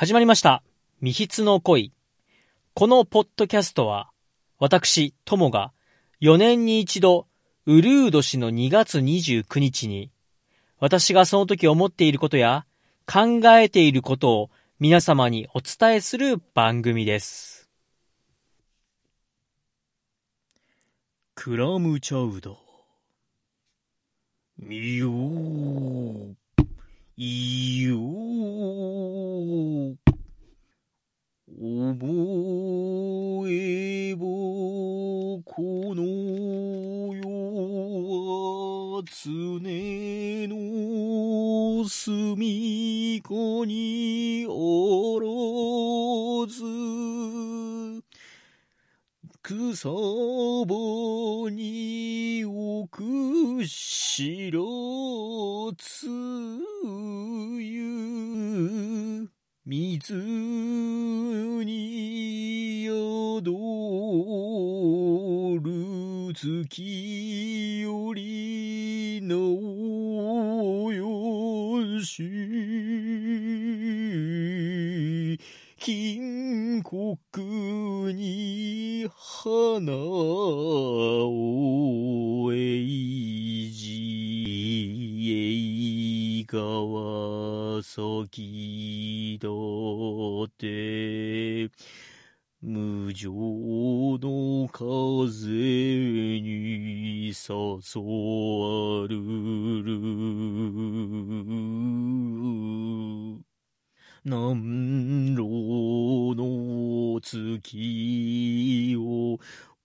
始まりました。未筆の恋。このポッドキャストは、私、ともが、4年に一度、ウルー年の2月29日に、私がその時思っていることや、考えていることを皆様にお伝えする番組です。クラムチャウダー。みよー。い思えばこの世は常の隅っこにおろず草場に置く白つ水に宿る月よりのよし。金国に花をえいじ。えい川崎だって無情の風に誘わる。南路の月を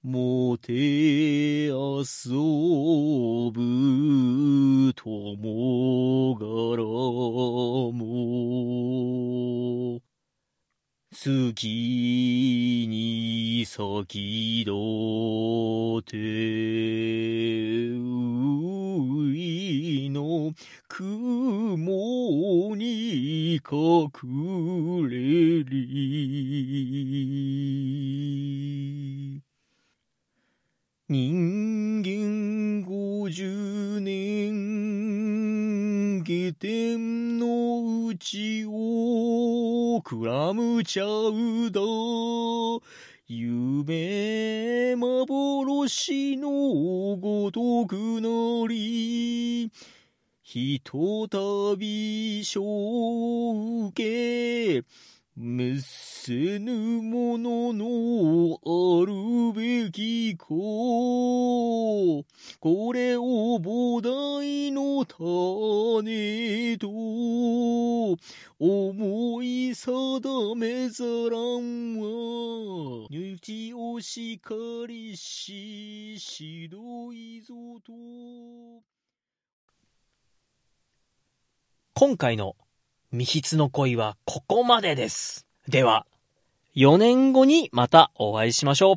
もてあそぶ友。月に咲きどてういの雲に隠れり。人下天のうちをくらむちゃうだ。夢幻のごとくなり。ひとたび生受け。滅せぬもののあるべき子これを菩提の種と。思い定めざらんは。日をしかりし白いぞと。今回の未筆の恋はここまでです。では、4年後にまたお会いしましょう。